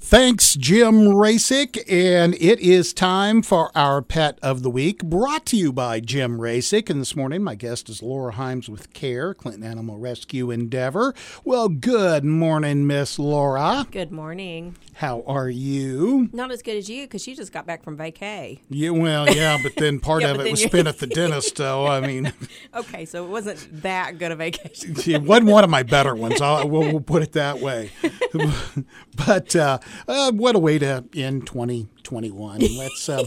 Thanks, Jim Rasick. And it is time for our pet of the week, brought to you by Jim Rasick. And this morning, my guest is Laura Himes with CARE, Clinton Animal Rescue Endeavor. Well, good morning, Miss Laura. Good morning. How are you? Not as good as you because you just got back from vacay. Yeah, well, yeah, but then part Yeah, of it was you- spent at the dentist, though. I mean, Okay, so it wasn't that good a vacation. it wasn't one of my better ones. I'll, we'll, we'll put it that way. but uh, uh, what a way to end 2021. Let's um,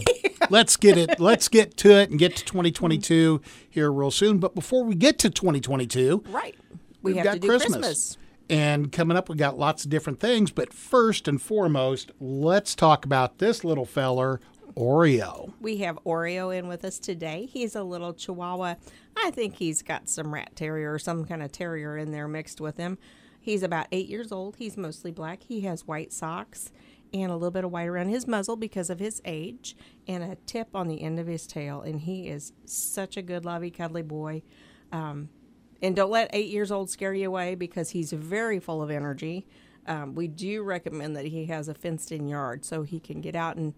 let's get it. Let's get to it and get to 2022 here real soon. But before we get to 2022, Right. We we've have got to do Christmas. Christmas. And coming up, we got lots of different things. But first and foremost, let's talk about this little feller, Oreo. We have Oreo in with us today. He's a little chihuahua. I think he's got some rat terrier or some kind of terrier in there mixed with him. He's about eight years old. He's mostly black. He has white socks and a little bit of white around his muzzle because of his age and a tip on the end of his tail. And he is such a good, lovey, cuddly boy. Um, and don't let eight years old scare you away because he's very full of energy. Um, we do recommend that he has a fenced in yard so he can get out and,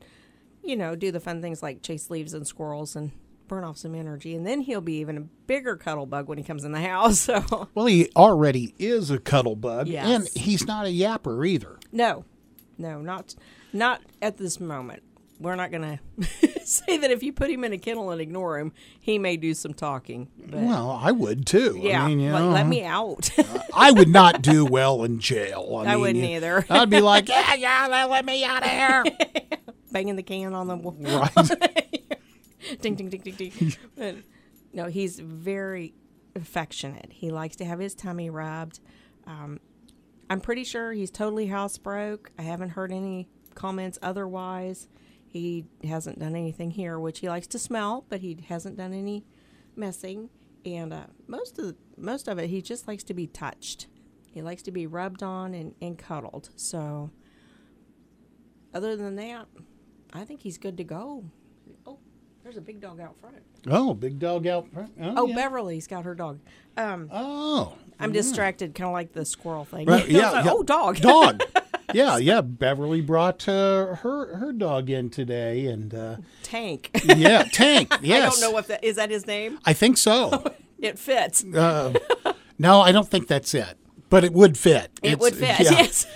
you know, do the fun things like chase leaves and squirrels and burn off some energy. And then he'll be even a bigger cuddle bug when he comes in the house. So, Well, he already is a cuddle bug, Yes. and he's not a yapper either. no, no, not not at this moment. We're not going to say that if you put him in a kennel and ignore him, he may do some talking. But Well, I would too. yeah, I mean, you know, let me out. I would not do well in jail. I, I mean, wouldn't you- either. I'd be like, yeah, yeah, let me out of here. Banging the can on the wall. right. Ding ding ding ding ding. But, no, he's very affectionate. He likes to have his tummy rubbed. Um, I'm pretty sure he's totally housebroke. I haven't heard any comments otherwise. He hasn't done anything here, which he likes to smell, but he hasn't done any messing. And uh, most of the, most of it, he just likes to be touched. He likes to be rubbed on and, and cuddled. So, other than that, I think he's good to go. There's a big dog out front. Oh, big dog out front. Oh, Oh, yeah. Beverly's got her dog. Um, Oh. I'm distracted, kind of like the squirrel thing. Right, yeah, like, yeah. Oh, dog. Dog. Yeah, yeah. Beverly brought uh, her her dog in today, and uh, Tank. yeah, Tank. I Yes, don't know if that is that his name. I think so. It fits. Uh, no, I don't think that's it, but it would fit. it It's- would fit. yeah. Yes.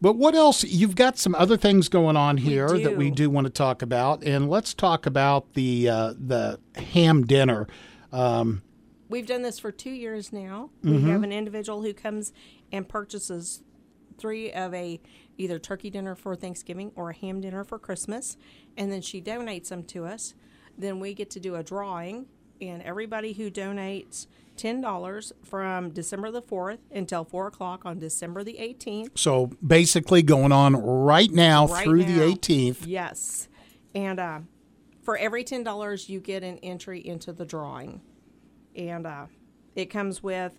But what else? You've got some other things going on here that we do. do want to talk about, and let's talk about the uh, the ham dinner. Um, We've done this for two years now. Mm-hmm. We have an individual who comes and purchases three of a either turkey dinner for Thanksgiving or a ham dinner for Christmas, and then she donates them to us. Then we get to do a drawing, and everybody who donates ten dollars from December the fourth until four o'clock on December the eighteenth. so basically, going on right now Right through now. the 18th. Yes, and uh, for every ten dollars, you get an entry into the drawing, and uh, it comes with,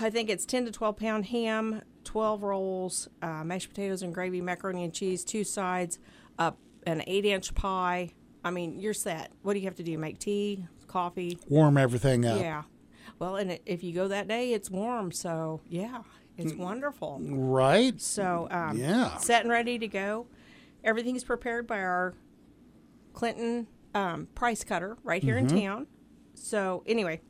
I think it's ten to twelve pound ham, twelve rolls, uh, mashed potatoes and gravy, macaroni and cheese, two sides, uh, an eight inch pie. I mean, you're set. What do you have to do? Make tea, coffee? Warm everything up. Yeah. Well, and it, if you go that day, it's warm, so yeah, it's Mm. wonderful. Right? So, um, Yeah. set and ready to go. Everything's prepared by our Clinton um, price cutter right here Mm-hmm. in town. So, anyway,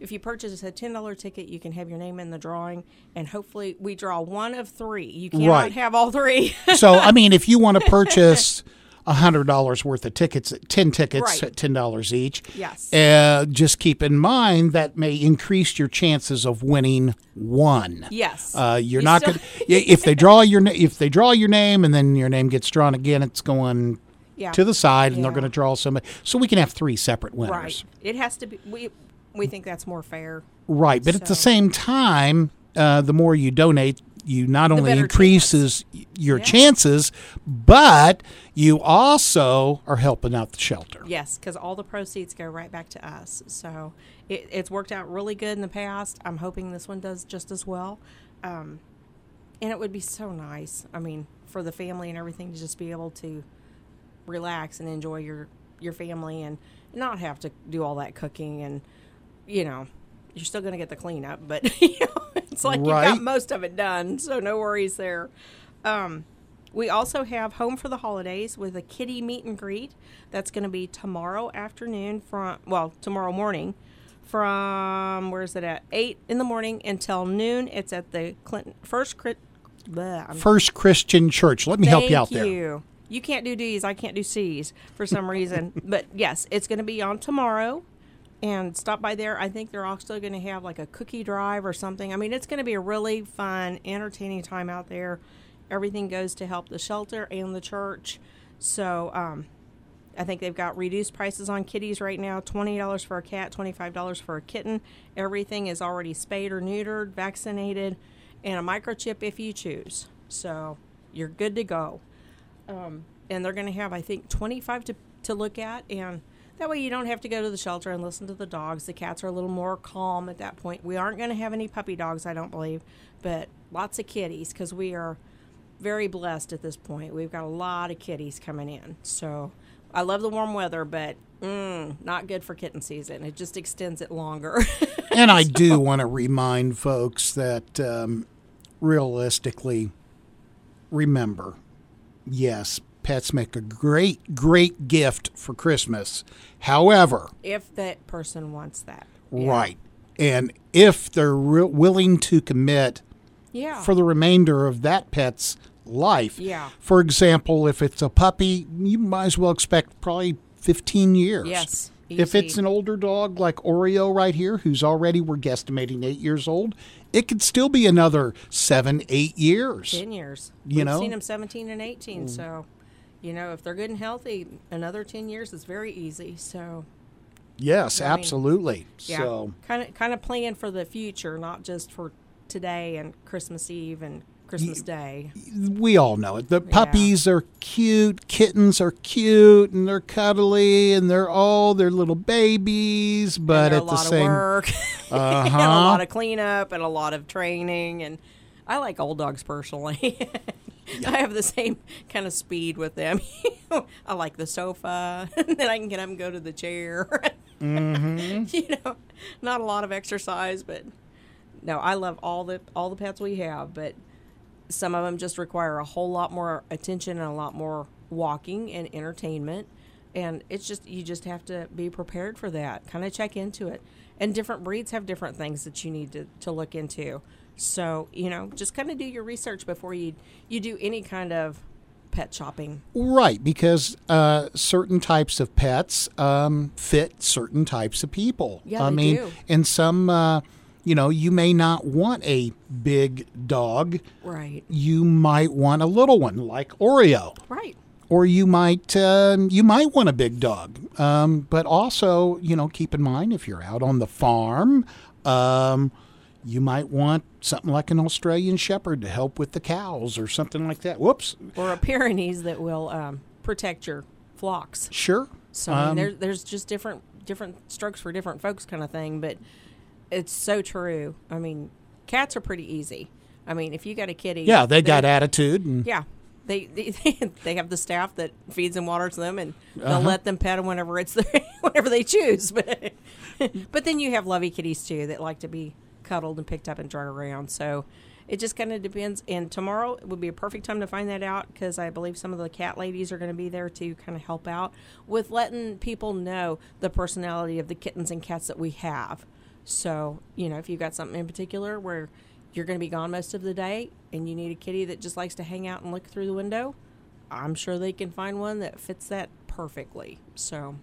if you purchase a $10 ticket, you can have your name in the drawing, and hopefully, we draw one of three. You cannot Right. have all three. so I mean, if you want to purchase a hundred dollars worth of tickets, ten tickets Right. at ten dollars each. Yes. Uh, just keep in mind that may increase your chances of winning one. yes. Uh, you're You not still- going to if they draw your if they draw your name and then your name gets drawn again, it's going yeah. to the side and they're going to draw somebody. So we can have three separate winners. Right. It has to be. We, we think that's more fair. Right, but at the same time, uh, the more you donate, you not only increases y- your Yeah. chances, but you also are helping out the shelter. Yes, because all the proceeds go right back to us. So it, it's worked out really good in the past. I'm hoping this one does just as well. Um, and it would be so nice. I mean, for the family and everything to just be able to relax and enjoy your your family and not have to do all that cooking and you know you're still going to get the cleanup, but you know, it's like you Right. got most of it done, so no worries there. Um, we also have Home for the Holidays with a kitty meet and greet. That's going to be tomorrow afternoon from well tomorrow morning from where's it at eight in the morning until noon. It's at the Clinton First. Bleh, First Christian Church. Let me help you out Thank there. you. You can't do D's, I can't do C's for some reason. but yes, it's going to be on tomorrow. And stop by there. I think they're also going to have like a cookie drive or something. I mean, it's going to be a really fun, entertaining time out there. Everything goes to help the shelter and the church. So, um, I think they've got reduced prices on kitties right now $20 for a cat, $25 for a kitten. Everything is already spayed or neutered, vaccinated, and a microchip if you choose. So you're good to go. Um, and they're going to have, I think, 25 to, to look at. And that way you don't have to go to the shelter and listen to the dogs. The cats are a little more calm at that point. We aren't going to have any puppy dogs, I don't believe, but lots of kitties because we are very blessed at this point. We've got a lot of kitties coming in. So I love the warm weather, but mm, not good for kitten season. It just extends it longer. And I do want to remind folks that um, realistically, remember, yes, pets make a great, great gift for Christmas. However, if that person wants that. Yeah. right, and if they're re- willing to commit Yeah. for the remainder of that pet's life, Yeah. For example, if it's a puppy, you might as well expect probably 15 years. Yes, If it's an older dog like Oreo right here, who's already, we're guesstimating, eight years old, it could still be another seven, eight years. 10 years. You We've know? Mm. seen them 17 and 18. So, you know, if they're good and healthy, another 10 years is very easy. So, Yes, I mean, absolutely. yeah. So, kind of kind of plan for the future, not just for today and Christmas Eve and Christmas Day. we all know it. The puppies are cute, kittens are cute, and they're cuddly, and they're all they're little babies. But at a the lot same, work, and a Uh-huh. lot of cleanup, and a lot of training. And I like old dogs personally. I have the same kind of speed with them. I like the sofa, and then I can get up and go to the chair. Mm-hmm. you know, not a lot of exercise, but no, I love all the all the pets we have, but some of them just require a whole lot more attention and a lot more walking and entertainment. And it's just you just have to be prepared for that. Kind of check into it. And different breeds have different things that you need to, to look into. So, you know, just kind of do your research before you you do any kind of pet shopping. Right, because uh, certain types of pets um, fit certain types of people. Yeah, I they mean, do. and some, uh, you know, you may not want a big dog. Right. You might want a little one, like Oreo, Right. or you might um, you might want a big dog. Um, but also, you know, keep in mind if you're out on the farm. Um, you might want something like an Australian Shepherd to help with the cows or something like that. Whoops. Or a Pyrenees that will um, protect your flocks. Sure. So I mean, Um, there's there's just different different strokes for different folks, kind of thing. But it's so true. I mean, cats are pretty easy. I mean, if you got a kitty, Yeah, they got attitude. And, Yeah, they, they they have the staff that feeds and waters them, and they'll Uh-huh. let them pet them whenever it's their, whenever they choose. But but then you have lovey kitties too that like to be cuddled and picked up and dragged around. So it just kind of depends. And tomorrow would be a perfect time to find that out because I believe some of the cat ladies are going to be there to kind of help out with letting people know the personality of the kittens and cats that we have. So you know, if you've got something in particular where you're going to be gone most of the day and you need a kitty that just likes to hang out and look through the window, I'm sure they can find one that fits that perfectly. So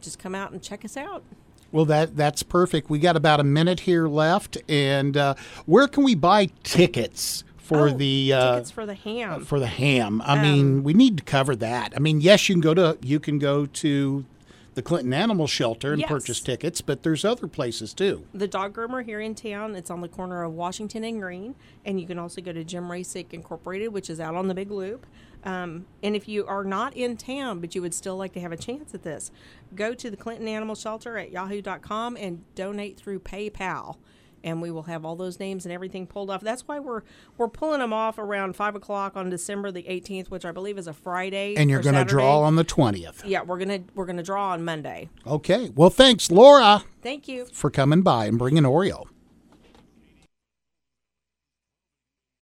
just come out and check us out. Well, that that's perfect. We got about a minute here left, and uh, where can we buy tickets for Oh, the uh, tickets for the ham. for the ham? I Um, mean, we need to cover that. I mean, yes, you can go to you can go to the Clinton Animal Shelter and Yes. purchase tickets, but there's other places too. the dog groomer here in town. It's on the corner of Washington and Green, and you can also go to Jim Rasick Incorporated, which is out on the Big Loop. Um, and if you are not in town, but you would still like to have a chance at this, go to the Clinton Animal Shelter at yahoo.com and donate through PayPal. and we will have all those names and everything pulled off. That's why we're we're pulling them off around five o'clock on December the 18th, which I believe is a Friday. And you're going to draw on the 20th. Yeah, we're gonna we're gonna draw on Monday. Okay. Well, thanks, Laura, Thank you. for coming by and bringing Oreo.